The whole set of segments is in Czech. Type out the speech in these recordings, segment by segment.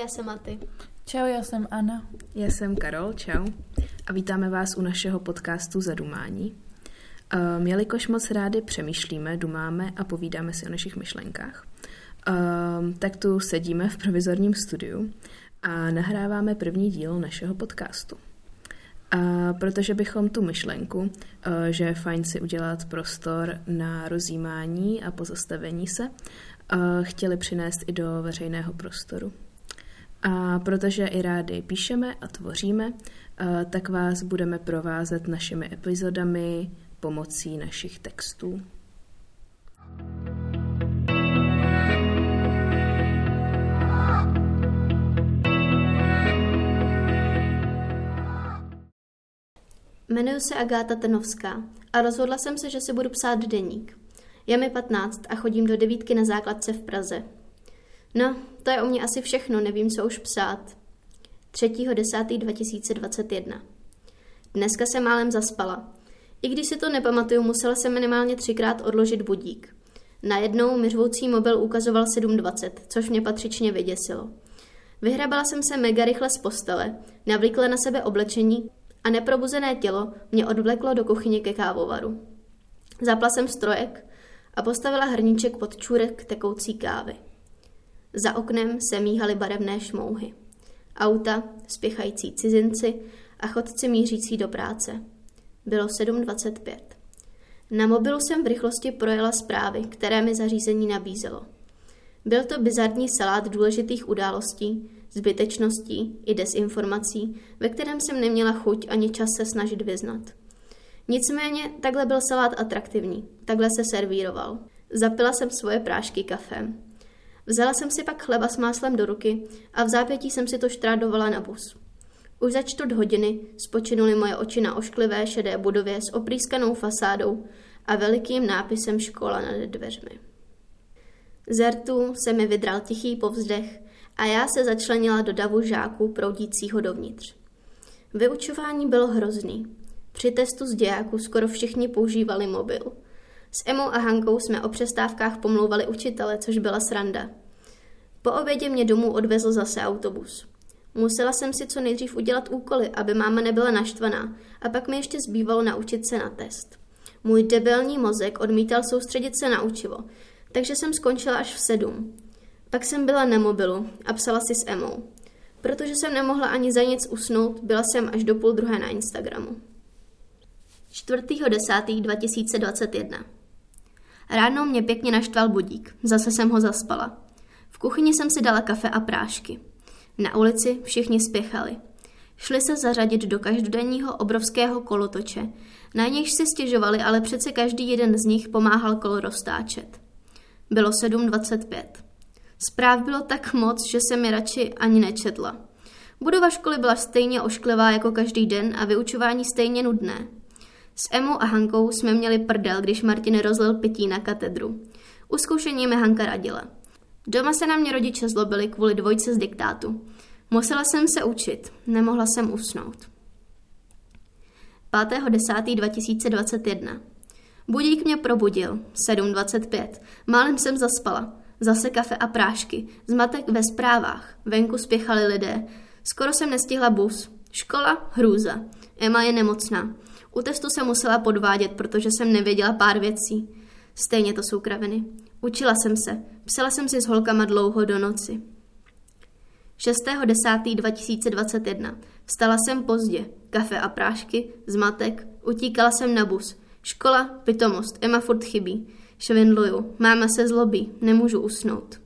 já jsem Maty. Čau, já jsem Anna. Já jsem Karol, čau. A vítáme vás u našeho podcastu Zadumání. Um, jelikož moc rádi přemýšlíme, dumáme a povídáme si o našich myšlenkách, um, tak tu sedíme v provizorním studiu a nahráváme první díl našeho podcastu. A protože bychom tu myšlenku, eh, že je fajn si udělat prostor na rozjímání a pozastavení se, eh, chtěli přinést i do veřejného prostoru. A protože i rádi píšeme a tvoříme, tak vás budeme provázet našimi epizodami pomocí našich textů. Jmenuji se Agáta Tenovská a rozhodla jsem se, že si budu psát deník. Je mi 15 a chodím do devítky na základce v Praze. No, to je o mě asi všechno, nevím, co už psát. 3.10.2021 Dneska jsem málem zaspala. I když si to nepamatuju, musela jsem minimálně třikrát odložit budík. Najednou mi řvoucí mobil ukazoval 7.20, což mě patřičně vyděsilo. Vyhrabala jsem se mega rychle z postele, navlíkla na sebe oblečení a neprobuzené tělo mě odvleklo do kuchyně ke kávovaru. Zapla jsem strojek a postavila hrníček pod čůrek tekoucí kávy. Za oknem se míhaly barevné šmouhy. Auta, spěchající cizinci a chodci mířící do práce. Bylo 7.25. Na mobilu jsem v rychlosti projela zprávy, které mi zařízení nabízelo. Byl to bizarní salát důležitých událostí, zbytečností i desinformací, ve kterém jsem neměla chuť ani čas se snažit vyznat. Nicméně takhle byl salát atraktivní, takhle se servíroval. Zapila jsem svoje prášky kafem. Vzala jsem si pak chleba s máslem do ruky a v zápětí jsem si to štrádovala na bus. Už za čtvrt hodiny spočinuly moje oči na ošklivé šedé budově s oprýskanou fasádou a velikým nápisem škola nad dveřmi. Z rtu se mi vydral tichý povzdech a já se začlenila do davu žáků proudícího dovnitř. Vyučování bylo hrozný. Při testu z dějáků skoro všichni používali mobil. S Emou a Hankou jsme o přestávkách pomlouvali učitele, což byla sranda. Po obědě mě domů odvezl zase autobus. Musela jsem si co nejdřív udělat úkoly, aby máma nebyla naštvaná, a pak mi ještě zbývalo naučit se na test. Můj debelní mozek odmítal soustředit se na učivo, takže jsem skončila až v sedm. Pak jsem byla na mobilu a psala si s Emou. Protože jsem nemohla ani za nic usnout, byla jsem až do půl druhé na Instagramu. 4.10.2021 Ráno mě pěkně naštval budík, zase jsem ho zaspala. Kuchyni jsem si dala kafe a prášky. Na ulici všichni spěchali. Šli se zařadit do každodenního obrovského kolotoče. Na nějž si stěžovali, ale přece každý jeden z nich pomáhal kolo roztáčet. Bylo 7.25. Zpráv bylo tak moc, že jsem je radši ani nečetla. Budova školy byla stejně ošklivá jako každý den a vyučování stejně nudné. S Emou a Hankou jsme měli prdel, když Martin rozlil pití na katedru. U zkoušení mi Hanka radila. Doma se na mě rodiče zlobili kvůli dvojce z diktátu. Musela jsem se učit, nemohla jsem usnout. 5.10.2021 Budík mě probudil, 7.25. Málem jsem zaspala. Zase kafe a prášky, zmatek ve zprávách, venku spěchali lidé. Skoro jsem nestihla bus. Škola, hrůza. Emma je nemocná. U testu se musela podvádět, protože jsem nevěděla pár věcí. Stejně to jsou kraviny. Učila jsem se. Psala jsem si s holkama dlouho do noci. 6.10.2021. Vstala jsem pozdě. Kafe a prášky, zmatek, utíkala jsem na bus. Škola, pitomost, Emma furt chybí. Švindluju, máma se zlobí, nemůžu usnout.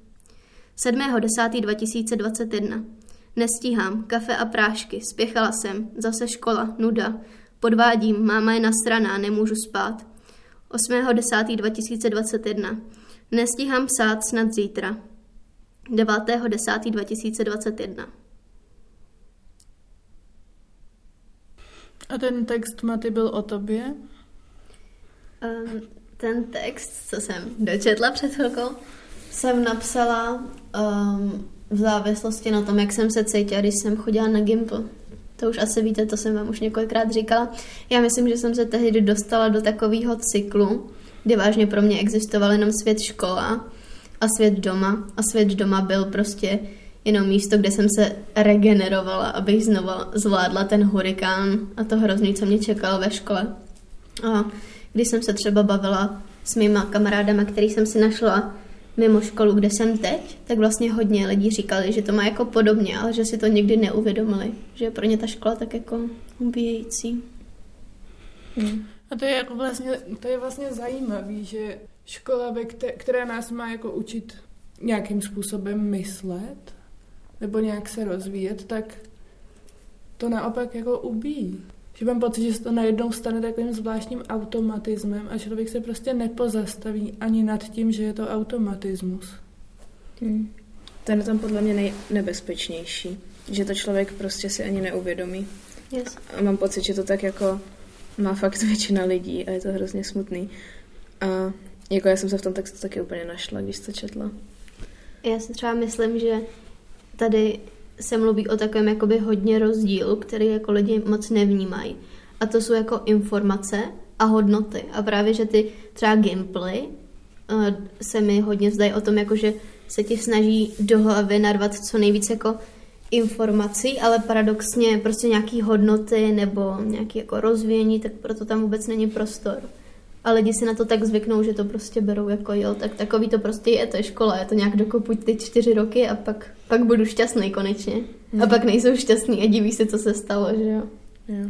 7.10.2021. Nestíhám, kafe a prášky, spěchala jsem, zase škola, nuda. Podvádím, máma je nasraná, nemůžu spát. 8.10.2021. Nestíhám psát snad zítra. 9.10.2021. A ten text, Maty, byl o tobě? Um, ten text, co jsem dočetla před chvilkou, jsem napsala um, v závislosti na tom, jak jsem se cítila, když jsem chodila na Gimple. To už asi víte, to jsem vám už několikrát říkala. Já myslím, že jsem se tehdy dostala do takového cyklu, kdy vážně pro mě existoval jenom svět škola a svět doma. A svět doma byl prostě jenom místo, kde jsem se regenerovala, abych znovu zvládla ten hurikán a to hrozný, co mě čekalo ve škole. A když jsem se třeba bavila s mýma kamarádama, který jsem si našla mimo školu, kde jsem teď, tak vlastně hodně lidí říkali, že to má jako podobně, ale že si to nikdy neuvědomili, že je pro ně ta škola tak jako ubíjející. Hmm. A to je jako vlastně, to je vlastně zajímavý, že škola, která nás má jako učit nějakým způsobem myslet, nebo nějak se rozvíjet, tak to naopak jako ubíjí. Že mám pocit, že se to najednou stane takovým zvláštním automatismem a člověk se prostě nepozastaví ani nad tím, že je to automatismus. Hmm. To je na tom podle mě nejnebezpečnější, že to člověk prostě si ani neuvědomí. Yes. A mám pocit, že to tak jako má fakt většina lidí a je to hrozně smutný. A jako já jsem se v tom textu taky úplně našla, když to četla. Já si třeba myslím, že tady se mluví o takovém jakoby hodně rozdílu, který jako lidi moc nevnímají. A to jsou jako informace a hodnoty. A právě, že ty třeba gameplay uh, se mi hodně zdají o tom, jako že se ti snaží do hlavy narvat co nejvíc jako informací, ale paradoxně prostě nějaký hodnoty nebo nějaký jako rozvíjení, tak proto tam vůbec není prostor. A lidi si na to tak zvyknou, že to prostě berou jako jo, tak takový to prostě je, to je škola, je to nějak dokopuť ty čtyři roky a pak, pak budu šťastný konečně. Hmm. A pak nejsou šťastný a diví se, co se stalo, že jo. jo.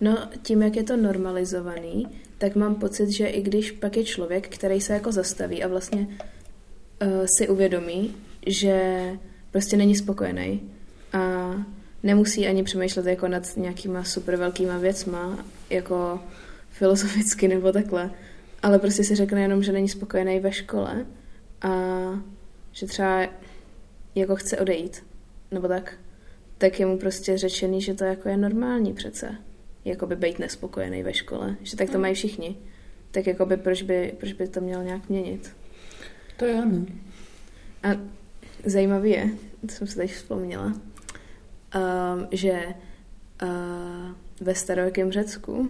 No, tím, jak je to normalizovaný, tak mám pocit, že i když pak je člověk, který se jako zastaví a vlastně uh, si uvědomí, že prostě není spokojený a nemusí ani přemýšlet jako nad nějakýma super velkýma věcma, jako filozoficky nebo takhle, ale prostě si řekne jenom, že není spokojený ve škole a že třeba jako chce odejít, nebo tak, tak je mu prostě řečený, že to jako je normální přece, jako by být nespokojený ve škole, že tak to mají všichni. Tak jako by proč by, proč by to mělo nějak měnit? To je ano. A zajímavý je, to jsem si teď vzpomněla, um, že uh, ve starověkém Řecku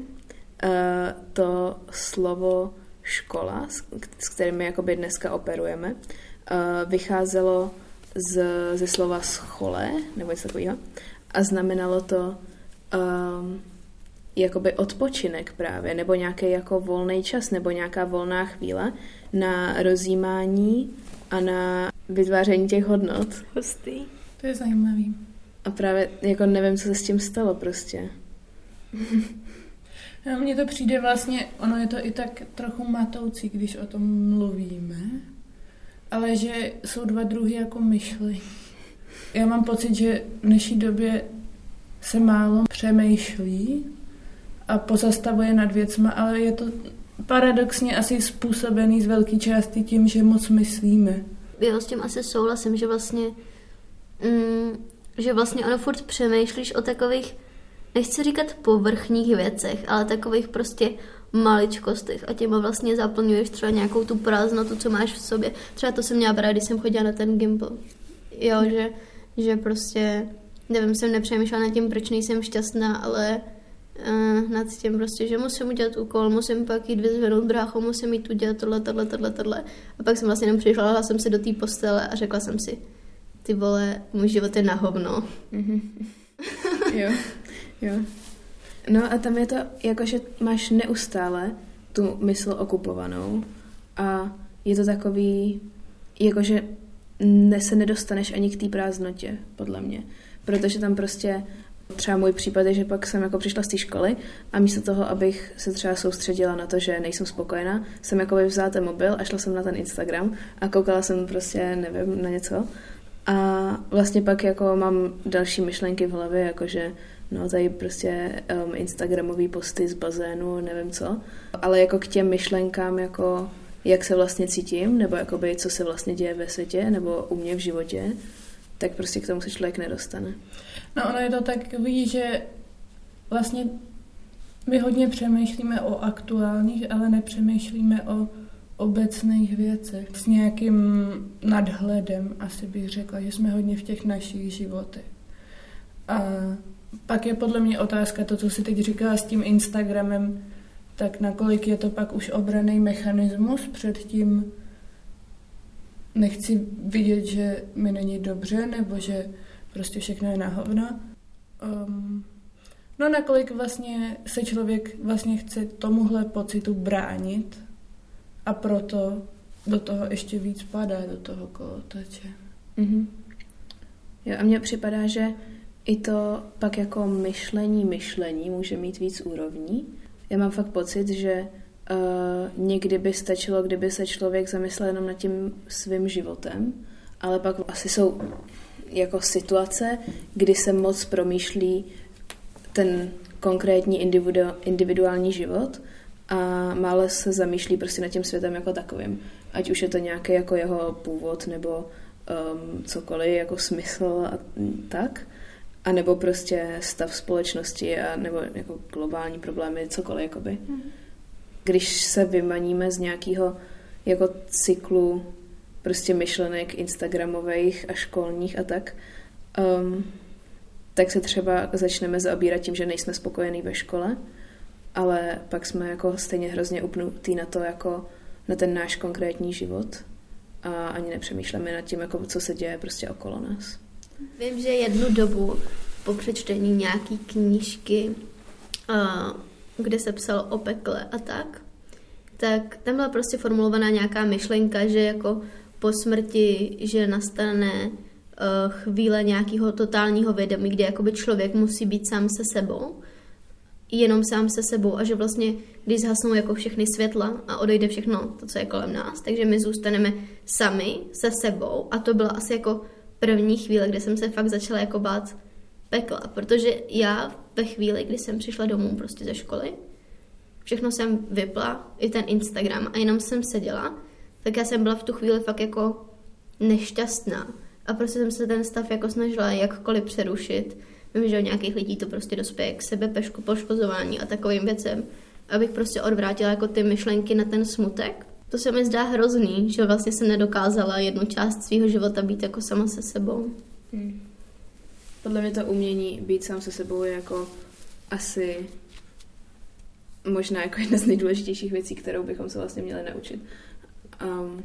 Eh, to slovo škola, s kterými jakoby dneska operujeme, uh, vycházelo z, ze slova schole, nebo něco takového, a znamenalo to um, jakoby odpočinek právě, nebo nějaký jako volný čas, nebo nějaká volná chvíle na rozjímání a na vytváření těch hodnot. Hustý. To je zajímavý. A právě jako nevím, co se s tím stalo prostě. Mně to přijde vlastně, ono je to i tak trochu matoucí, když o tom mluvíme, ale že jsou dva druhy jako myšly. Já mám pocit, že v dnešní době se málo přemýšlí a pozastavuje nad věcma, ale je to paradoxně asi způsobený z velké části tím, že moc myslíme. Já s tím asi souhlasím, že vlastně, mm, že vlastně ono furt přemýšlíš o takových nechci říkat povrchních věcech, ale takových prostě maličkostech a těma vlastně zaplňuješ třeba nějakou tu prázdnotu, co máš v sobě. Třeba to jsem měla právě, když jsem chodila na ten gimbal. Jo, že, že prostě, nevím, jsem nepřemýšlela nad tím, proč nejsem šťastná, ale uh, nad tím prostě, že musím udělat úkol, musím pak jít vyzvednout brácho, musím jít udělat tohle, tohle, tohle, tohle. A pak jsem vlastně jenom přišla, jsem si do té postele a řekla jsem si, ty vole, můj život je na hovno. Mm-hmm. jo. Jo. No a tam je to, jako že máš neustále tu mysl okupovanou a je to takový, jakože ne, se nedostaneš ani k té prázdnotě, podle mě. Protože tam prostě třeba můj případ je, že pak jsem jako přišla z té školy a místo toho, abych se třeba soustředila na to, že nejsem spokojená, jsem jako vzala ten mobil a šla jsem na ten Instagram a koukala jsem prostě, nevím, na něco. A vlastně pak jako mám další myšlenky v hlavě, jakože no tady prostě um, instagramový posty z bazénu, nevím co, ale jako k těm myšlenkám jako jak se vlastně cítím, nebo jakoby co se vlastně děje ve světě, nebo u mě v životě, tak prostě k tomu se člověk nedostane. No ono je to takový, že vlastně my hodně přemýšlíme o aktuálních, ale nepřemýšlíme o obecných věcech. S nějakým nadhledem asi bych řekla, že jsme hodně v těch našich životech. A pak je podle mě otázka to, co si teď říkala s tím Instagramem, tak nakolik je to pak už obraný mechanismus před tím nechci vidět, že mi není dobře, nebo že prostě všechno je na hovno. Um, no nakolik vlastně se člověk vlastně chce tomuhle pocitu bránit a proto do toho ještě víc padá, do toho kolotoče. Mm-hmm. Jo, a mně připadá, že i to pak jako myšlení myšlení může mít víc úrovní. Já mám fakt pocit, že uh, někdy by stačilo, kdyby se člověk zamyslel jenom nad tím svým životem, ale pak asi jsou jako situace, kdy se moc promýšlí ten konkrétní individuální život a málo se zamýšlí prostě nad tím světem jako takovým. Ať už je to nějaký jako jeho původ nebo um, cokoliv, jako smysl a tak, a nebo prostě stav společnosti a nebo jako globální problémy, cokoliv, jakoby. Mm. Když se vymaníme z nějakého jako cyklu prostě myšlenek instagramových a školních a tak, um, tak se třeba začneme zaobírat tím, že nejsme spokojení ve škole, ale pak jsme jako stejně hrozně upnutí na to, jako na ten náš konkrétní život a ani nepřemýšlíme nad tím, jako co se děje prostě okolo nás. Vím, že jednu dobu po přečtení nějaký knížky, kde se psalo o pekle a tak, tak tam byla prostě formulovaná nějaká myšlenka, že jako po smrti, že nastane chvíle nějakého totálního vědomí, kde jakoby člověk musí být sám se sebou, jenom sám se sebou a že vlastně, když zhasnou jako všechny světla a odejde všechno to, co je kolem nás, takže my zůstaneme sami se sebou a to byla asi jako první chvíle, kdy jsem se fakt začala jako bát pekla, protože já ve chvíli, kdy jsem přišla domů prostě ze školy, všechno jsem vypla, i ten Instagram a jenom jsem seděla, tak já jsem byla v tu chvíli fakt jako nešťastná a prostě jsem se ten stav jako snažila jakkoliv přerušit. Vím, že o nějakých lidí to prostě dospěje k sebe poškozování a takovým věcem, abych prostě odvrátila jako ty myšlenky na ten smutek. To se mi zdá hrozný, že vlastně jsem nedokázala jednu část svého života být jako sama se sebou. Hmm. Podle mě to umění být sám se sebou je jako asi možná jako jedna z nejdůležitějších věcí, kterou bychom se vlastně měli naučit. Um,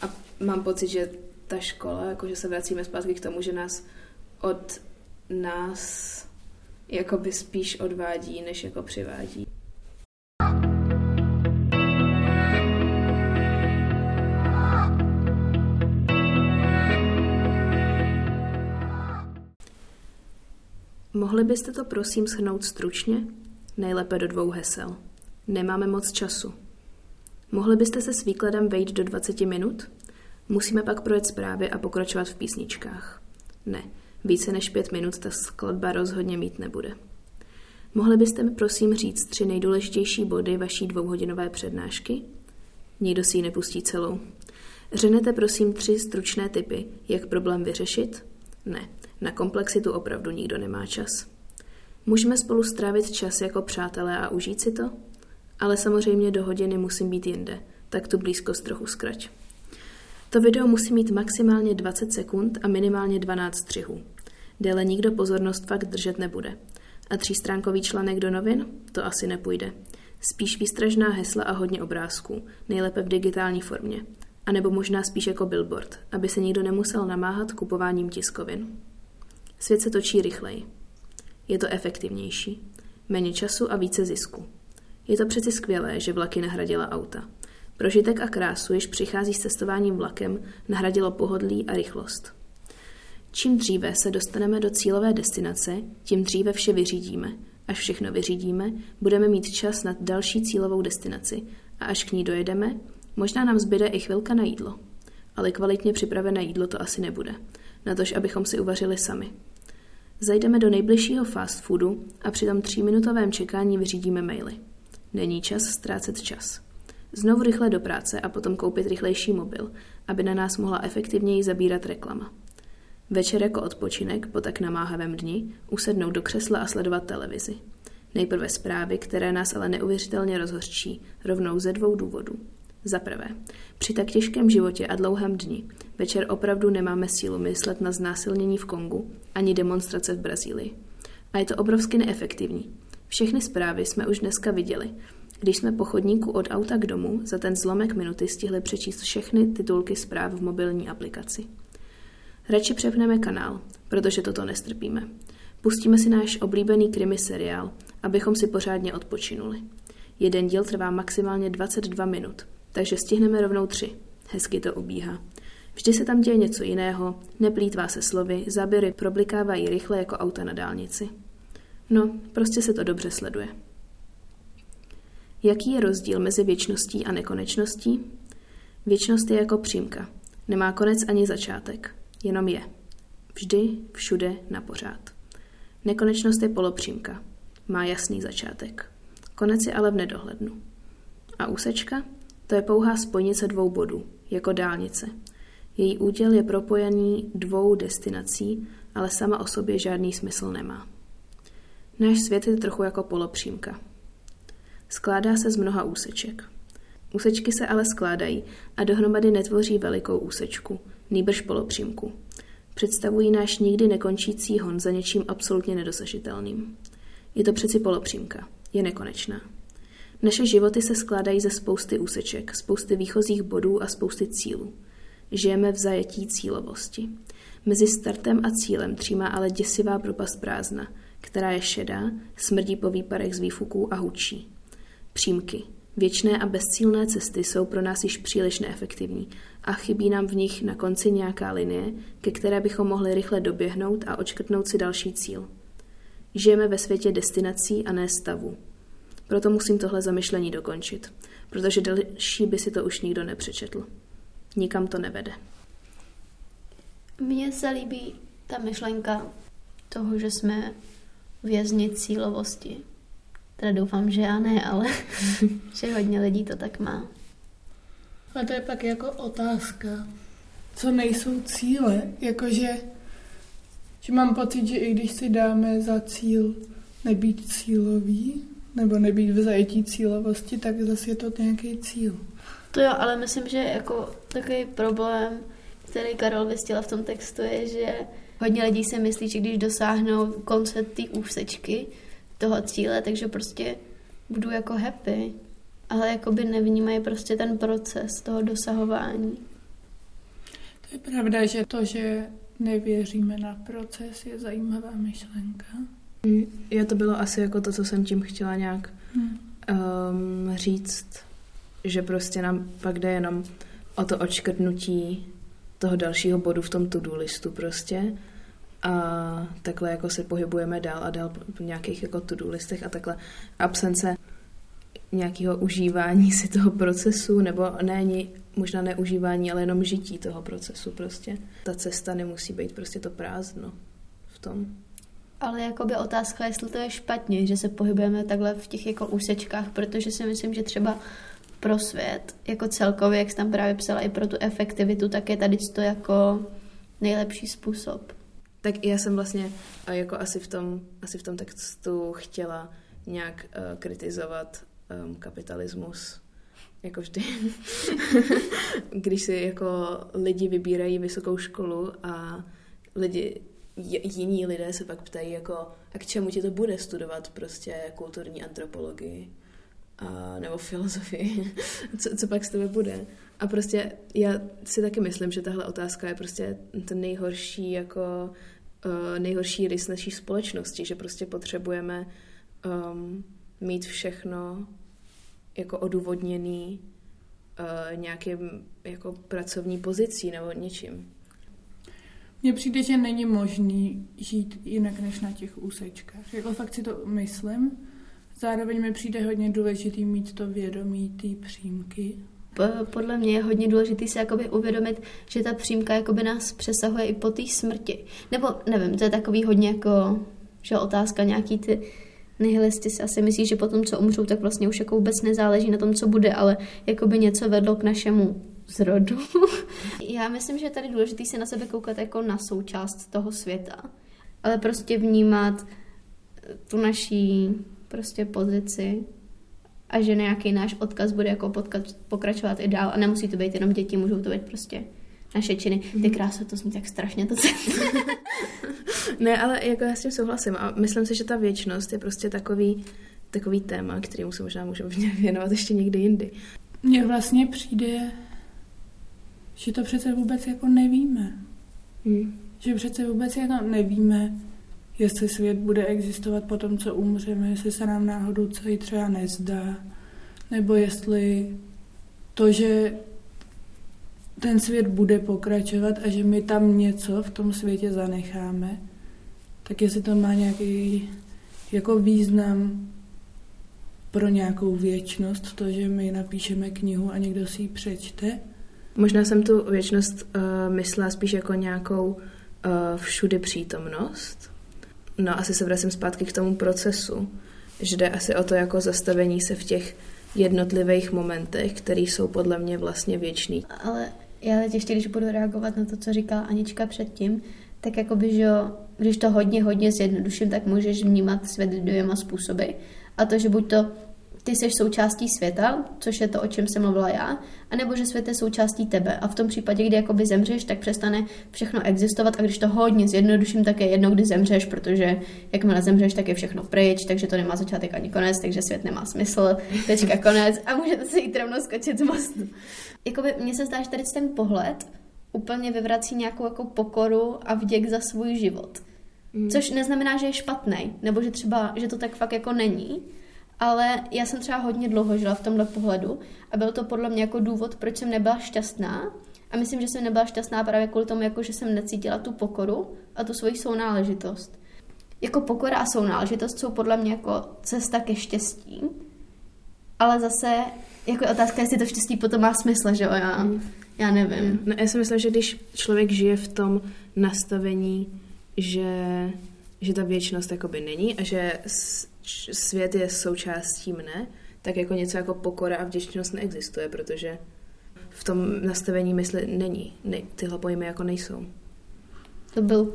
a mám pocit, že ta škola, jakože se vracíme zpátky k tomu, že nás od nás jakoby spíš odvádí, než jako přivádí. Mohli byste to prosím shrnout stručně? Nejlépe do dvou hesel. Nemáme moc času. Mohli byste se s výkladem vejít do 20 minut? Musíme pak projet zprávy a pokračovat v písničkách. Ne, více než pět minut ta skladba rozhodně mít nebude. Mohli byste mi prosím říct tři nejdůležitější body vaší dvouhodinové přednášky? Nikdo si ji nepustí celou. Řenete prosím tři stručné typy, jak problém vyřešit? Ne, na komplexitu opravdu nikdo nemá čas. Můžeme spolu strávit čas jako přátelé a užít si to? Ale samozřejmě do hodiny musím být jinde, tak tu blízkost trochu skrať. To video musí mít maximálně 20 sekund a minimálně 12 střihů. Déle nikdo pozornost fakt držet nebude. A třístránkový článek do novin? To asi nepůjde. Spíš výstražná hesla a hodně obrázků, nejlépe v digitální formě. A nebo možná spíš jako billboard, aby se nikdo nemusel namáhat kupováním tiskovin. Svět se točí rychleji. Je to efektivnější. Méně času a více zisku. Je to přeci skvělé, že vlaky nahradila auta. Prožitek a krásu, jež přichází s cestováním vlakem, nahradilo pohodlí a rychlost. Čím dříve se dostaneme do cílové destinace, tím dříve vše vyřídíme. Až všechno vyřídíme, budeme mít čas na další cílovou destinaci a až k ní dojedeme, možná nám zbyde i chvilka na jídlo. Ale kvalitně připravené jídlo to asi nebude, natož abychom si uvařili sami. Zajdeme do nejbližšího fast foodu a při tom tříminutovém čekání vyřídíme maily. Není čas ztrácet čas. Znovu rychle do práce a potom koupit rychlejší mobil, aby na nás mohla efektivněji zabírat reklama. Večer jako odpočinek po tak namáhavém dni usednout do křesla a sledovat televizi. Nejprve zprávy, které nás ale neuvěřitelně rozhořčí, rovnou ze dvou důvodů. Za prvé, při tak těžkém životě a dlouhém dni večer opravdu nemáme sílu myslet na znásilnění v Kongu ani demonstrace v Brazílii. A je to obrovsky neefektivní. Všechny zprávy jsme už dneska viděli Když jsme po chodníku od auta k domu, za ten zlomek minuty stihli přečíst všechny titulky zpráv v mobilní aplikaci. Radši přepneme kanál, protože toto nestrpíme. Pustíme si náš oblíbený krimi seriál, abychom si pořádně odpočinuli. Jeden díl trvá maximálně 22 minut, takže stihneme rovnou tři. Hezky to ubíhá. Vždy se tam děje něco jiného, neplýtvá se slovy, záběry problikávají rychle jako auta na dálnici. No, prostě se to dobře sleduje. Jaký je rozdíl mezi věčností a nekonečností? Věčnost je jako přímka. Nemá konec ani začátek, jenom je. Vždy, všude, na pořád. Nekonečnost je polopřímka. Má jasný začátek. Konec je ale v nedohlednu. A úsečka? To je pouhá spojnice dvou bodů, jako dálnice. Její úděl je propojený dvou destinací, ale sama o sobě žádný smysl nemá. Náš svět je trochu jako polopřímka. Skládá se z mnoha úseček. Úsečky se ale skládají a dohromady netvoří velikou úsečku, nýbrž polopřímku. Představují náš nikdy nekončící hon za něčím absolutně nedosažitelným. Je to přeci polopřímka. Je nekonečná. Naše životy se skládají ze spousty úseček, spousty výchozích bodů a spousty cílů. Žijeme v zajetí cílovosti. Mezi startem a cílem třímá ale děsivá propast prázdna, která je šedá, smrdí po výparech z výfuků a hučí. Přímky. Věčné a bezcílné cesty jsou pro nás již příliš neefektivní a chybí nám v nich na konci nějaká linie, ke které bychom mohli rychle doběhnout a očkrtnout si další cíl. Žijeme ve světě destinací a ne stavu. Proto musím tohle zamyšlení dokončit, protože další by si to už nikdo nepřečetl. Nikam to nevede. Mně se líbí ta myšlenka toho, že jsme vězni cílovosti. Teda doufám, že já ne, ale že hodně lidí to tak má. A to je pak jako otázka, co nejsou cíle, jakože že mám pocit, že i když si dáme za cíl nebýt cílový, nebo nebýt v zajetí cílovosti, tak zase je to nějaký cíl. To jo, ale myslím, že jako takový problém, který Karol vystila v tom textu, je, že hodně lidí si myslí, že když dosáhnou konce té úsečky toho cíle, takže prostě budu jako happy. Ale jakoby nevnímají prostě ten proces toho dosahování. To je pravda, že to, že nevěříme na proces, je zajímavá myšlenka. Jo, to bylo asi jako to, co jsem tím chtěla nějak hmm. um, říct, že prostě nám pak jde jenom o to očkrtnutí toho dalšího bodu v tom to-do listu prostě a takhle jako se pohybujeme dál a dál po nějakých jako to-do listech a takhle absence nějakého užívání si toho procesu, nebo ne, možná neužívání, ale jenom žití toho procesu prostě. Ta cesta nemusí být prostě to prázdno v tom. Ale jakoby otázka, jestli to je špatně, že se pohybujeme takhle v těch jako úsečkách, protože si myslím, že třeba pro svět, jako celkově, jak jsi tam právě psala, i pro tu efektivitu, tak je tady to jako nejlepší způsob. Tak já jsem vlastně jako asi v tom, asi v tom textu chtěla nějak uh, kritizovat um, kapitalismus, jako vždy. Když si jako lidi vybírají vysokou školu a lidi jiní lidé se pak ptají jako, a k čemu ti to bude studovat prostě kulturní antropologii a, nebo filozofii, co, co pak z tebe bude. A prostě já si taky myslím, že tahle otázka je prostě ten nejhorší jako uh, nejhorší rys naší společnosti, že prostě potřebujeme um, mít všechno jako odůvodněný uh, nějakým jako pracovní pozicí nebo něčím. Mně přijde, že není možný žít jinak než na těch úsečkách. Jako fakt si to myslím. Zároveň mi přijde hodně důležitý mít to vědomí té přímky. Podle mě je hodně důležité si jakoby uvědomit, že ta přímka jakoby nás přesahuje i po té smrti. Nebo nevím, to je takový hodně jako, že otázka nějaký ty nihilisti si asi myslí, že po tom, co umřou, tak vlastně už jako vůbec nezáleží na tom, co bude, ale jako by něco vedlo k našemu zrodu. Já myslím, že je tady důležité se na sebe koukat jako na součást toho světa, ale prostě vnímat tu naší prostě pozici a že nějaký náš odkaz bude jako podkaz, pokračovat i dál a nemusí to být jenom děti, můžou to být prostě naše činy. Ty mhm. krása, to zní tak strašně to Ne, ale jako já s tím souhlasím a myslím si, že ta věčnost je prostě takový takový téma, kterému se možná můžeme věnovat ještě někdy jindy. Mně vlastně přijde, že to přece vůbec jako nevíme. Hmm. Že přece vůbec jako nevíme, jestli svět bude existovat po tom, co umřeme, jestli se nám náhodou celý třeba nezdá, nebo jestli to, že ten svět bude pokračovat a že my tam něco v tom světě zanecháme, tak jestli to má nějaký jako význam pro nějakou věčnost, to, že my napíšeme knihu a někdo si ji přečte. Možná jsem tu věčnost uh, myslela spíš jako nějakou uh, všudy přítomnost. No asi se vracím zpátky k tomu procesu, že jde asi o to jako zastavení se v těch jednotlivých momentech, které jsou podle mě vlastně věčný. Ale já teď ještě, když budu reagovat na to, co říkala Anička předtím, tak jakoby, že jo, když to hodně, hodně zjednoduším, tak můžeš vnímat svět dvěma způsoby. A to, že buď to ty jsi součástí světa, což je to, o čem jsem mluvila já, anebo že svět je součástí tebe. A v tom případě, kdy jakoby zemřeš, tak přestane všechno existovat a když to hodně zjednoduším, tak je jedno, kdy zemřeš, protože jakmile zemřeš, tak je všechno pryč, takže to nemá začátek ani konec, takže svět nemá smysl, tečka konec a můžete si jít rovnou skočit z mostu. Jakoby mně se zdá, že tady ten pohled úplně vyvrací nějakou jako pokoru a vděk za svůj život. Mm. Což neznamená, že je špatný, nebo že třeba, že to tak fakt jako není, ale já jsem třeba hodně dlouho žila v tomhle pohledu a byl to podle mě jako důvod, proč jsem nebyla šťastná. A myslím, že jsem nebyla šťastná právě kvůli tomu, jako že jsem necítila tu pokoru a tu svoji sounáležitost. Jako pokora a sounáležitost jsou podle mě jako cesta ke štěstí, ale zase jako je otázka, jestli to štěstí potom má smysl, že jo, já, mm. Já nevím. No, já si myslím, že když člověk žije v tom nastavení, že, že ta věčnost jakoby není a že svět je součástí mne, tak jako něco jako pokora a vděčnost neexistuje, protože v tom nastavení mysli není. Ne, tyhle pojmy jako nejsou. To byl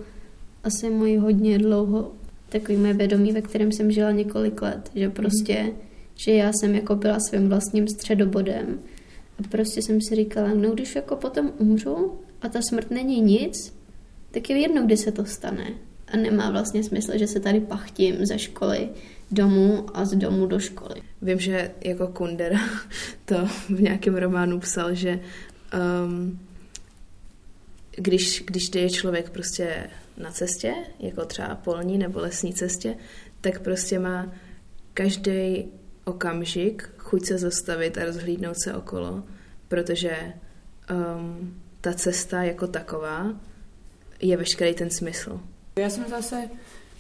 asi můj hodně dlouho takový mé vědomí, ve kterém jsem žila několik let, že prostě, mm. že já jsem jako byla svým vlastním středobodem a prostě jsem si říkala, no když jako potom umřu a ta smrt není nic, tak je jedno, kdy se to stane. A nemá vlastně smysl, že se tady pachtím ze školy domů a z domu do školy. Vím, že jako Kundera to v nějakém románu psal, že um, když, když je člověk prostě na cestě, jako třeba polní nebo lesní cestě, tak prostě má každý okamžik chuť se zastavit a rozhlídnout se okolo, protože um, ta cesta jako taková je veškerý ten smysl. Já jsem zase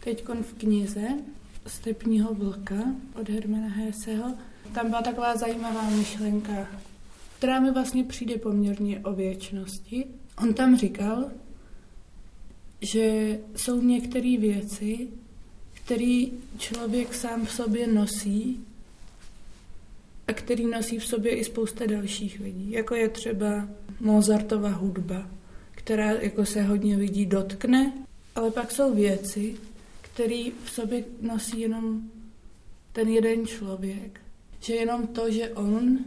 teď v knize Stepního vlka od Hermana Herseho. Tam byla taková zajímavá myšlenka, která mi vlastně přijde poměrně o věčnosti. On tam říkal, že jsou některé věci, které člověk sám v sobě nosí a který nosí v sobě i spousta dalších lidí, jako je třeba Mozartova hudba, která jako se hodně lidí dotkne, ale pak jsou věci, který v sobě nosí jenom ten jeden člověk. Že jenom to, že on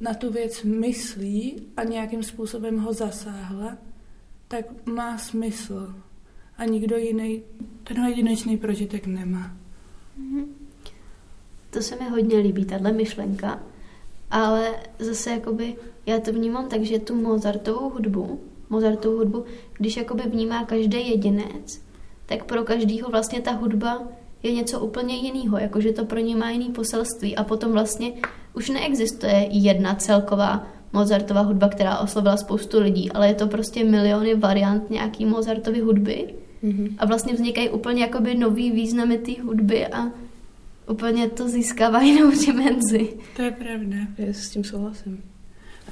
na tu věc myslí a nějakým způsobem ho zasáhla, tak má smysl. A nikdo jiný ten jedinečný prožitek nemá. Mm-hmm. To se mi hodně líbí, tahle myšlenka. Ale zase jakoby, já to vnímám tak, že tu Mozartovou hudbu, Mozartovou hudbu, když jakoby vnímá každý jedinec, tak pro každýho vlastně ta hudba je něco úplně jiného, jakože to pro ně má jiný poselství a potom vlastně už neexistuje jedna celková Mozartova hudba, která oslovila spoustu lidí, ale je to prostě miliony variant nějaký Mozartovy hudby mm-hmm. a vlastně vznikají úplně jakoby nový významy té hudby a úplně to získává jinou dimenzi. To je pravda. Já s tím souhlasím.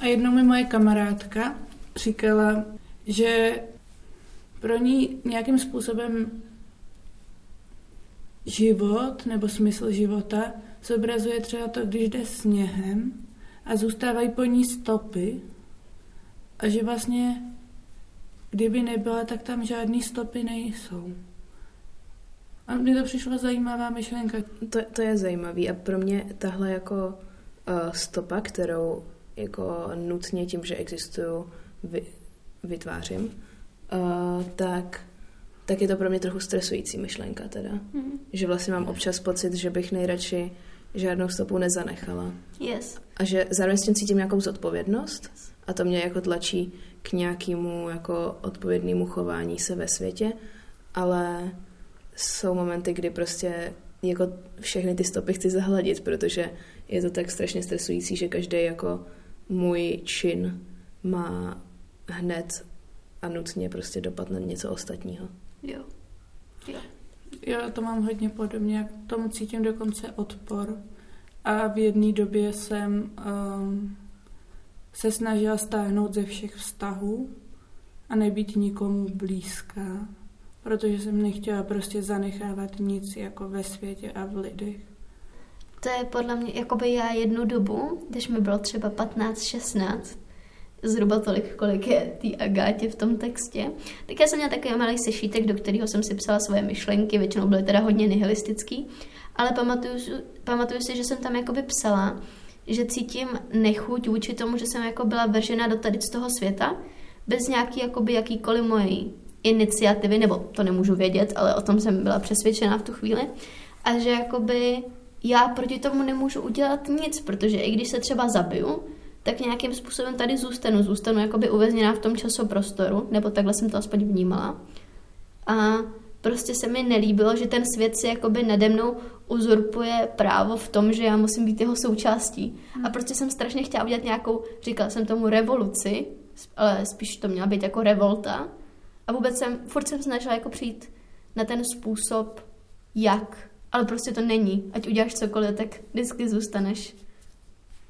A jednou mi moje kamarádka říkala, že pro ní nějakým způsobem život nebo smysl života zobrazuje třeba to, když jde sněhem a zůstávají po ní stopy a že vlastně kdyby nebyla, tak tam žádné stopy nejsou. A mně to přišla zajímavá myšlenka. To, to je zajímavý a pro mě tahle jako uh, stopa, kterou jako nutně tím, že existuju, vy, vytvářím, uh, tak tak je to pro mě trochu stresující myšlenka teda. Mm. Že vlastně mám občas pocit, že bych nejradši žádnou stopu nezanechala. Yes. A že zároveň s tím cítím nějakou zodpovědnost a to mě jako tlačí k nějakému jako odpovědnému chování se ve světě, ale jsou momenty, kdy prostě jako všechny ty stopy chci zahladit, protože je to tak strašně stresující, že každý jako můj čin má hned a nutně prostě dopad na něco ostatního. Jo. Jo. Já to mám hodně podobně, jak tomu cítím dokonce odpor. A v jedné době jsem um, se snažila stáhnout ze všech vztahů a nebýt nikomu blízká, protože jsem nechtěla prostě zanechávat nic jako ve světě a v lidech. To je podle mě, jakoby já jednu dobu, když mi bylo třeba 15-16, zhruba tolik, kolik je té Agátě v tom textě. Tak já jsem měla takový malý sešítek, do kterého jsem si psala svoje myšlenky, většinou byly teda hodně nihilistický, ale pamatuju, pamatuju si, že jsem tam jakoby psala, že cítím nechuť vůči tomu, že jsem jako byla vržena do tady z toho světa, bez nějaký jakoby jakýkoliv mojí iniciativy, nebo to nemůžu vědět, ale o tom jsem byla přesvědčená v tu chvíli, a že jakoby já proti tomu nemůžu udělat nic, protože i když se třeba zabiju, tak nějakým způsobem tady zůstanu. Zůstanu jakoby uvězněná v tom časoprostoru, nebo takhle jsem to aspoň vnímala. A prostě se mi nelíbilo, že ten svět si jakoby nade mnou uzurpuje právo v tom, že já musím být jeho součástí. A prostě jsem strašně chtěla udělat nějakou, říkala jsem tomu revoluci, ale spíš to měla být jako revolta. A vůbec jsem, furt jsem snažila jako přijít na ten způsob, jak. Ale prostě to není. Ať uděláš cokoliv, tak vždycky zůstaneš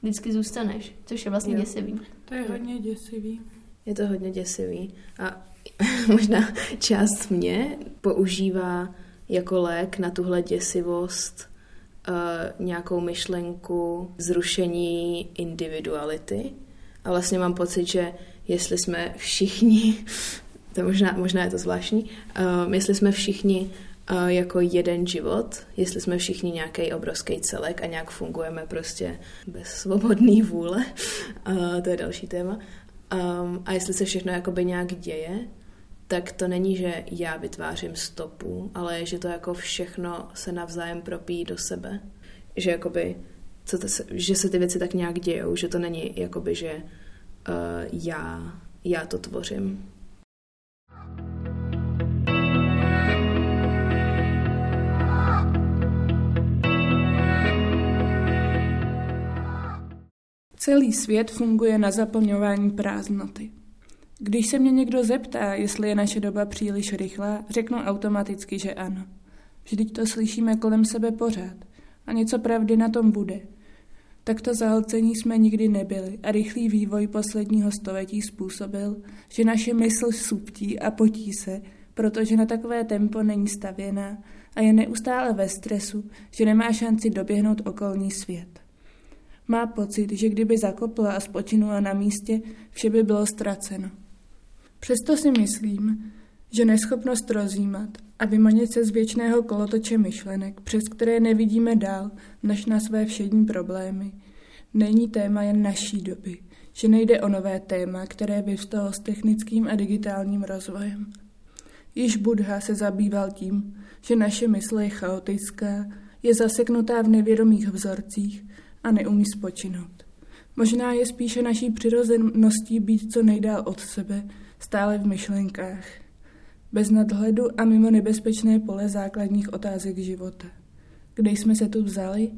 vždycky zůstaneš, což je vlastně jo. děsivý. To je hodně děsivý. Je to hodně děsivý. A možná část mě používá jako lék na tuhle děsivost uh, nějakou myšlenku zrušení individuality. A vlastně mám pocit, že jestli jsme všichni, to možná, možná je to zvláštní, uh, jestli jsme všichni uh, jako jeden život, jestli jsme všichni nějaký obrovský celek a nějak fungujeme prostě bez svobodné vůle, uh, to je další téma. Um, a jestli se všechno jakoby nějak děje, tak to není, že já vytvářím stopu, ale že to jako všechno se navzájem propíjí do sebe. Že jakoby, co to se, že se ty věci tak nějak dějou, že to není jakoby, že uh, já, já to tvořím. Celý svět funguje na zaplňování prázdnoty. Když se mě někdo zeptá, jestli je naše doba příliš rychlá, řeknu automaticky, že ano. Vždyť to slyšíme kolem sebe pořád. A něco pravdy na tom bude. Takto zahlcení jsme nikdy nebyli a rychlý vývoj posledního století způsobil, že naše mysl suptí a potí se, protože na takové tempo není stavěná a je neustále ve stresu, že nemá šanci doběhnout okolní svět. Má pocit, že kdyby zakopla a spočinula na místě, vše by bylo ztraceno. Přesto si myslím, že neschopnost rozjímat a vymanit se z věčného kolotoče myšlenek, přes které nevidíme dál než na své všední problémy, není téma jen naší doby, že nejde o nové téma, které vyvstalo s technickým a digitálním rozvojem. Již Buddha se zabýval tím, že naše mysl je chaotická, je zaseknutá v nevědomých vzorcích a neumí spočinout. Možná je spíše naší přirozeností být co nejdál od sebe, stále v myšlenkách, bez nadhledu a mimo nebezpečné pole základních otázek života. Kde jsme se tu vzali?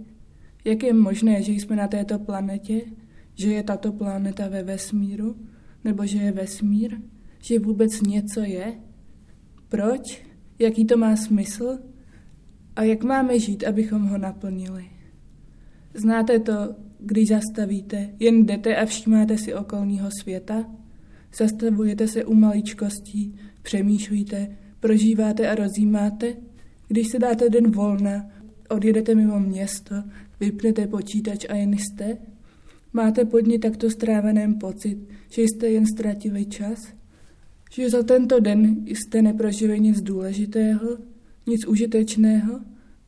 Jak je možné, že jsme na této planetě? Že je tato planeta ve vesmíru? Nebo že je vesmír? Že vůbec něco je? Proč? Jaký to má smysl? A jak máme žít, abychom ho naplnili? Znáte to, když zastavíte, jen jdete a všímáte si okolního světa? Zastavujete se u maličkostí, přemýšlíte, prožíváte a rozjímáte? Když se dáte den volna, odjedete mimo město, vypnete počítač a jen jste? Máte pod ní takto stráveném pocit, že jste jen ztratili čas? Že za tento den jste neprožili nic důležitého, nic užitečného,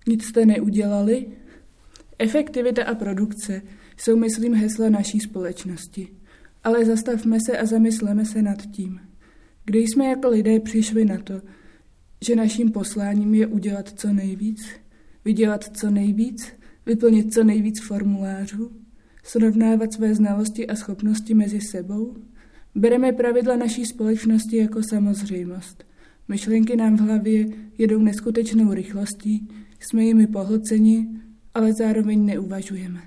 nic jste neudělali? Efektivita a produkce jsou, myslím, hesla naší společnosti. Ale zastavme se a zamysleme se nad tím. Kdy jsme jako lidé přišli na to, že naším posláním je udělat co nejvíc, vydělat co nejvíc, vyplnit co nejvíc formulářů, srovnávat své znalosti a schopnosti mezi sebou? Bereme pravidla naší společnosti jako samozřejmost. Myšlenky nám v hlavě jedou neskutečnou rychlostí, jsme jimi pohlceni, ale zároveň neuvažujeme.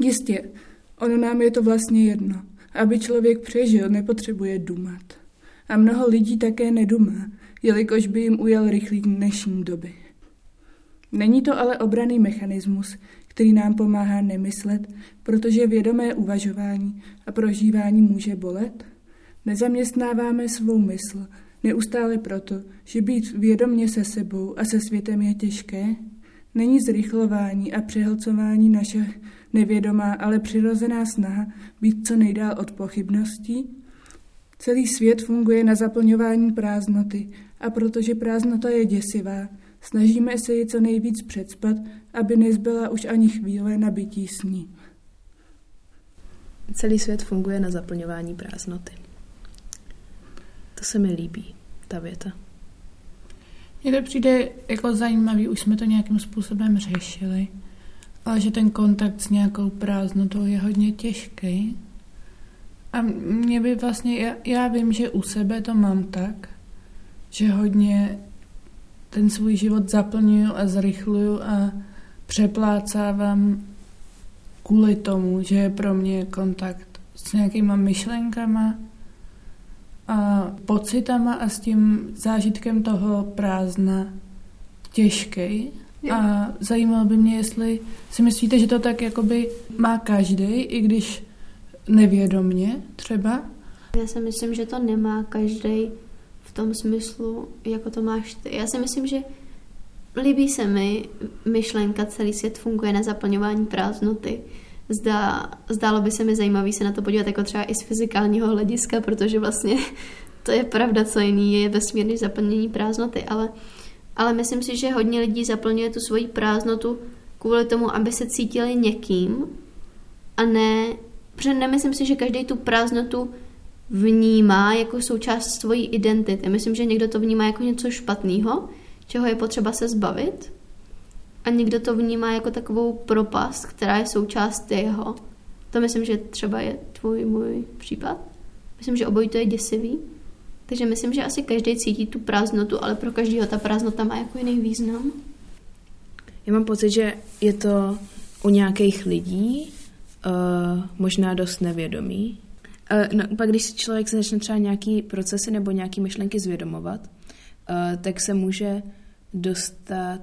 Jistě, ono nám je to vlastně jedno. Aby člověk přežil, nepotřebuje dumat. A mnoho lidí také nedumá, jelikož by jim ujel rychlý dnešní doby. Není to ale obraný mechanismus, který nám pomáhá nemyslet, protože vědomé uvažování a prožívání může bolet? Nezaměstnáváme svou mysl neustále proto, že být vědomně se sebou a se světem je těžké? Není zrychlování a přehlcování naše nevědomá, ale přirozená snaha být co nejdál od pochybností? Celý svět funguje na zaplňování prázdnoty a protože prázdnota je děsivá, snažíme se ji co nejvíc předspat, aby nezbyla už ani chvíle na bytí s ní. Celý svět funguje na zaplňování prázdnoty. To se mi líbí, ta věta. Mně to přijde jako zajímavý, už jsme to nějakým způsobem řešili, ale že ten kontakt s nějakou prázdnotou je hodně těžký. A mě by vlastně, já, já vím, že u sebe to mám tak, že hodně ten svůj život zaplňuju a zrychluju a přeplácávám kvůli tomu, že je pro mě kontakt s nějakýma myšlenkama a pocitama a s tím zážitkem toho prázdna těžký. A zajímalo by mě, jestli si myslíte, že to tak jakoby má každý, i když nevědomně třeba? Já si myslím, že to nemá každý v tom smyslu, jako to máš ty. Já si myslím, že líbí se mi myšlenka, celý svět funguje na zaplňování prázdnoty. Zdá, zdálo by se mi zajímavý se na to podívat jako třeba i z fyzikálního hlediska, protože vlastně to je pravda, co jiný je vesmírný zaplnění prázdnoty, ale, ale myslím si, že hodně lidí zaplňuje tu svoji prázdnotu kvůli tomu, aby se cítili někým a ne, protože nemyslím si, že každý tu prázdnotu vnímá jako součást svojí identity. Myslím, že někdo to vnímá jako něco špatného, čeho je potřeba se zbavit, a někdo to vnímá jako takovou propast, která je součást jeho. To myslím, že třeba je tvůj můj případ. Myslím, že obojí to je děsivý. Takže myslím, že asi každý cítí tu prázdnotu, ale pro každého ta prázdnota má jako jiný význam. Já mám pocit, že je to u nějakých lidí uh, možná dost nevědomý, Uh, no, pak když si člověk začne třeba nějaký procesy nebo nějaký myšlenky zvědomovat, uh, tak se může dostat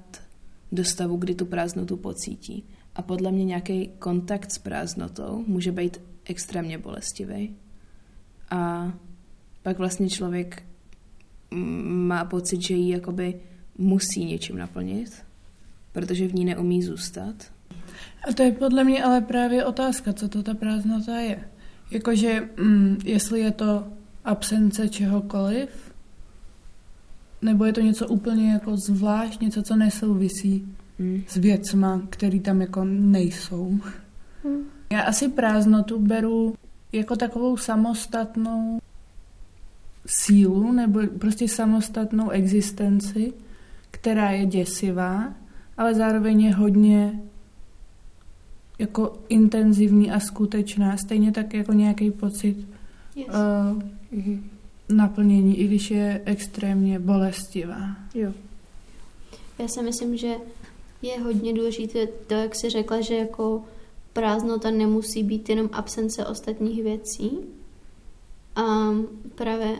do stavu, kdy tu prázdnotu pocítí. A podle mě nějaký kontakt s prázdnotou může být extrémně bolestivý. A pak vlastně člověk má pocit, že ji jakoby musí něčím naplnit, protože v ní neumí zůstat. A to je podle mě ale právě otázka, co to ta prázdnota je. Jakože, mm, jestli je to absence čehokoliv, nebo je to něco úplně jako zvlášť, něco, co nesouvisí mm. s věcma, které tam jako nejsou. Mm. Já asi prázdnotu beru jako takovou samostatnou sílu nebo prostě samostatnou existenci, která je děsivá, ale zároveň je hodně jako intenzivní a skutečná, stejně tak jako nějaký pocit yes. uh, naplnění, i když je extrémně bolestivá. Jo. Já si myslím, že je hodně důležité to, jak jsi řekla, že jako prázdnota nemusí být jenom absence ostatních věcí. A právě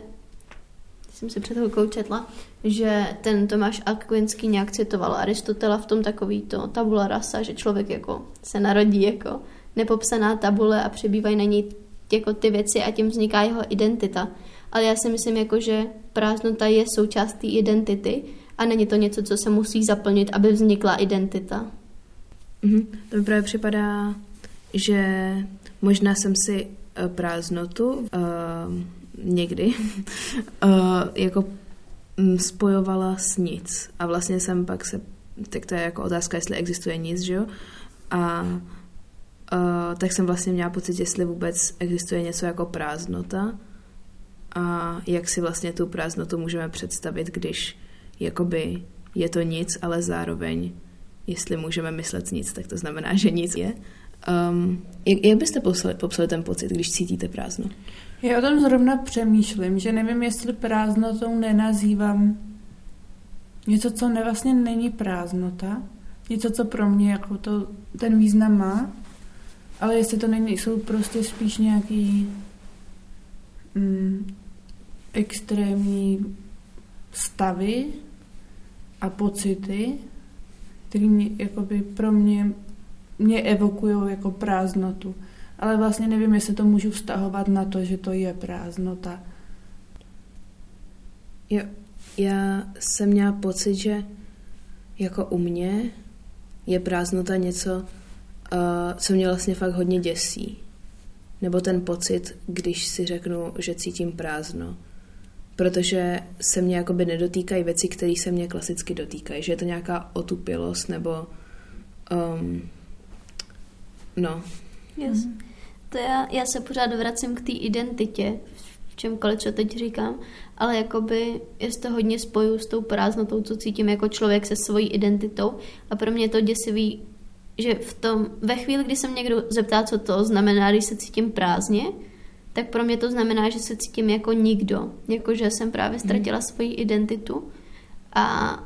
jsem si před chvilkou četla, že ten Tomáš Akvinský nějak citoval Aristotela v tom takový to tabula rasa, že člověk jako se narodí jako nepopsaná tabule a přebývají na ní jako ty věci a tím vzniká jeho identita. Ale já si myslím, jako, že prázdnota je součástí identity a není to něco, co se musí zaplnit, aby vznikla identita. Mm-hmm. To mi právě připadá, že možná jsem si eh, prázdnotu uh, někdy uh, jako mm, spojovala s nic. A vlastně jsem pak se, tak to je jako otázka, jestli existuje nic, že jo? A uh, tak jsem vlastně měla pocit, jestli vůbec existuje něco jako prázdnota a jak si vlastně tu prázdnotu můžeme představit, když jakoby je to nic, ale zároveň, jestli můžeme myslet nic, tak to znamená, že nic je. Um, jak, jak byste popsali, popsali ten pocit, když cítíte prázdno? Já o tom zrovna přemýšlím, že nevím, jestli prázdnotou nenazývám něco, co ne, vlastně není prázdnota, něco, co pro mě jako to, ten význam má, ale jestli to není, jsou prostě spíš nějaký mm, extrémní stavy a pocity, které mě, jakoby pro mě, mě evokují jako prázdnotu. Ale vlastně nevím, jestli to můžu vztahovat na to, že to je prázdnota. Jo, já jsem měla pocit, že jako u mě je prázdnota něco, uh, co mě vlastně fakt hodně děsí. Nebo ten pocit, když si řeknu, že cítím prázdno. Protože se mě jakoby nedotýkají věci, které se mě klasicky dotýkají. Že je to nějaká otupilost nebo um, no. Yes. Mm. To já, já se pořád vracím k té identitě, v čemkoliv, co teď říkám, ale jakoby je to hodně spoju s tou prázdnotou, co cítím jako člověk se svojí identitou a pro mě je to děsivý, že v tom, ve chvíli, kdy se mě někdo zeptá, co to znamená, když se cítím prázdně, tak pro mě to znamená, že se cítím jako nikdo, jako že jsem právě ztratila mm. svoji identitu a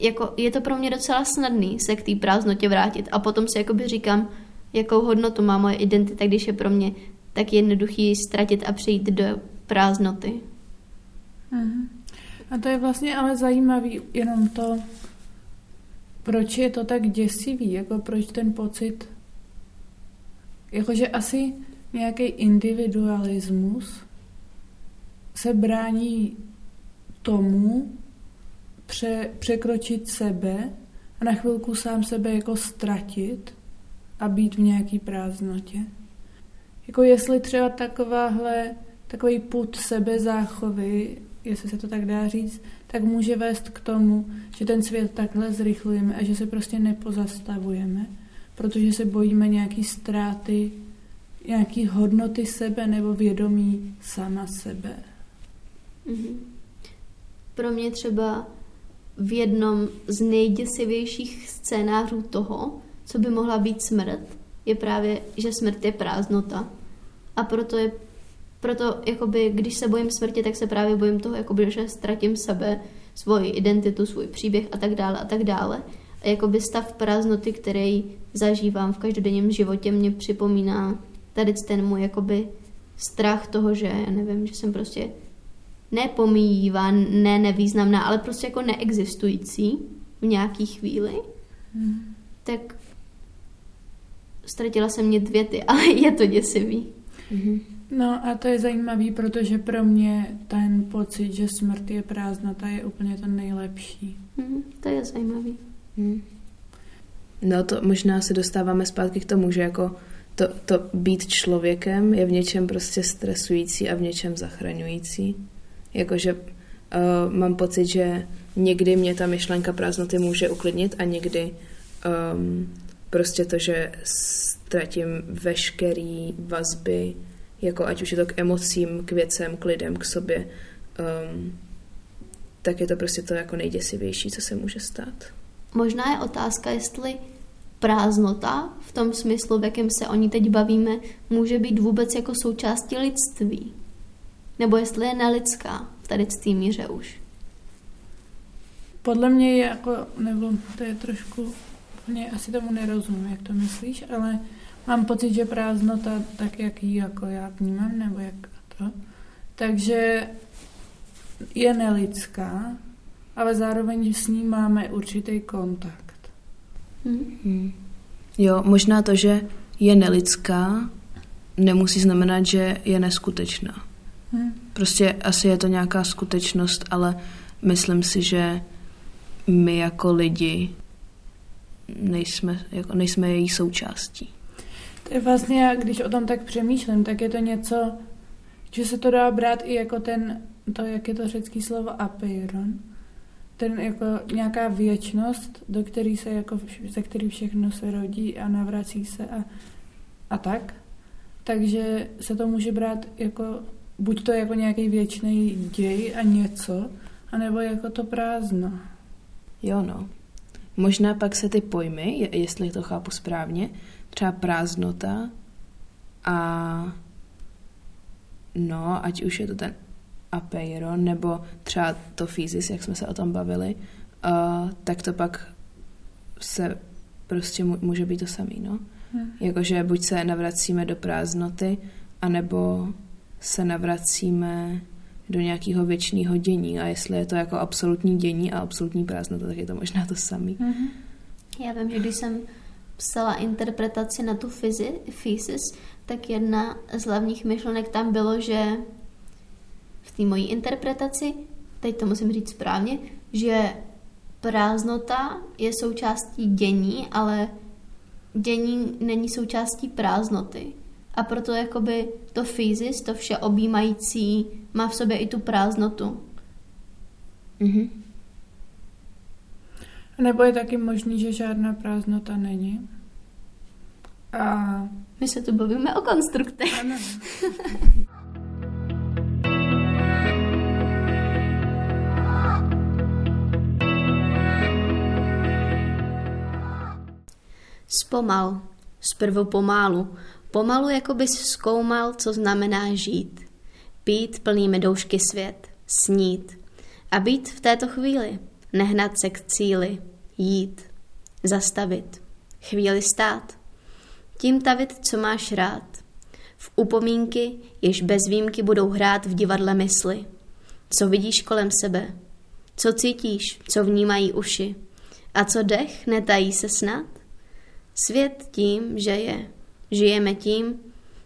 jako je to pro mě docela snadný se k té prázdnotě vrátit a potom si jakoby říkám, jakou hodnotu má moje identita, když je pro mě tak jednoduchý ztratit a přijít do prázdnoty. Mm. A to je vlastně ale zajímavý jenom to, proč je to tak děsivý, jako proč ten pocit, jakože asi nějaký individualismus se brání tomu pře, překročit sebe a na chvilku sám sebe jako ztratit a být v nějaký prázdnotě. Jako jestli třeba takováhle, takový put sebezáchovy, jestli se to tak dá říct, tak může vést k tomu, že ten svět takhle zrychlujeme a že se prostě nepozastavujeme, protože se bojíme nějaký ztráty, nějaký hodnoty sebe nebo vědomí sama sebe. Mm-hmm. Pro mě třeba v jednom z nejděsivějších scénářů toho, co by mohla být smrt, je právě, že smrt je prázdnota. A proto je proto, jakoby, když se bojím smrti, tak se právě bojím toho, jakoby, že ztratím sebe, svoji identitu, svůj příběh a tak dále a tak dále. A jakoby stav prázdnoty, který zažívám v každodenním životě, mě připomíná tady ten můj jakoby strach toho, že, já nevím, že jsem prostě nepomíjivá, ne nevýznamná, ale prostě jako neexistující v nějaký chvíli, hmm. tak ztratila jsem mě dvě ty, ale je to děsivý. Mm-hmm. No a to je zajímavý, protože pro mě ten pocit, že smrt je prázdnota, je úplně to nejlepší. Mm, to je zajímavý. Mm. No to možná se dostáváme zpátky k tomu, že jako to, to být člověkem je v něčem prostě stresující a v něčem zachraňující. Jakože uh, mám pocit, že někdy mě ta myšlenka prázdnoty může uklidnit a někdy um, prostě to, že ztratím veškerý vazby, jako ať už je to k emocím, k věcem, k lidem, k sobě, um, tak je to prostě to jako nejděsivější, co se může stát. Možná je otázka, jestli prázdnota v tom smyslu, v jakém se o ní teď bavíme, může být vůbec jako součástí lidství. Nebo jestli je nelidská v tady té míře už. Podle mě je jako, nebo to je trošku úplně asi tomu nerozumím, jak to myslíš, ale mám pocit, že prázdnota, tak jak ji jako já vnímám, nebo jak to, takže je nelidská, ale zároveň s ní máme určitý kontakt. Hmm. Jo, možná to, že je nelidská, nemusí znamenat, že je neskutečná. Hmm. Prostě asi je to nějaká skutečnost, ale myslím si, že my jako lidi nejsme, jako nejsme její součástí. To je vlastně, když o tom tak přemýšlím, tak je to něco, že se to dá brát i jako ten, to, jak je to řecký slovo apeiron, ten jako nějaká věčnost, do který se jako, ze který všechno se rodí a navrací se a, a tak. Takže se to může brát jako, buď to jako nějaký věčný děj a něco, A nebo jako to prázdno. Jo, no. Možná pak se ty pojmy, jestli to chápu správně, třeba prázdnota a no, ať už je to ten apeiron, nebo třeba to fyzis, jak jsme se o tom bavili, uh, tak to pak se prostě může být to samý, no. Hmm. Jakože buď se navracíme do prázdnoty, anebo se navracíme do nějakého věčného dění a jestli je to jako absolutní dění a absolutní prázdnota, tak je to možná to samý. Mm-hmm. Já vím, že když jsem psala interpretaci na tu fyzis, tak jedna z hlavních myšlenek tam bylo, že v té mojí interpretaci, teď to musím říct správně, že prázdnota je součástí dění, ale dění není součástí prázdnoty. A proto jakoby to fyzis, to vše objímající, má v sobě i tu prázdnotu. Mhm. Nebo je taky možný, že žádná prázdnota není. A... My se tu bavíme o konstruktech. Ano. Zpomal, zprvu pomálu, pomalu jako bys zkoumal, co znamená žít. Pít plný medoušky svět, snít a být v této chvíli, nehnat se k cíli, jít, zastavit, chvíli stát, tím tavit, co máš rád. V upomínky, jež bez výjimky budou hrát v divadle mysli. Co vidíš kolem sebe, co cítíš, co vnímají uši a co dech netají se snad? Svět tím, že je. Žijeme tím,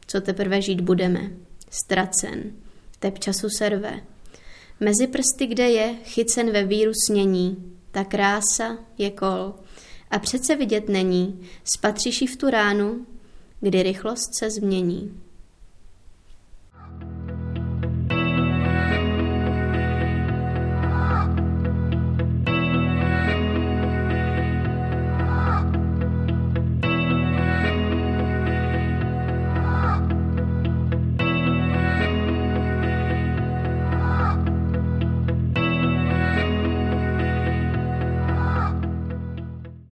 co teprve žít budeme. Ztracen. Tep času serve. Mezi prsty, kde je, chycen ve víru snění. Ta krása je kol. A přece vidět není, spatříš v tu ránu, kdy rychlost se změní.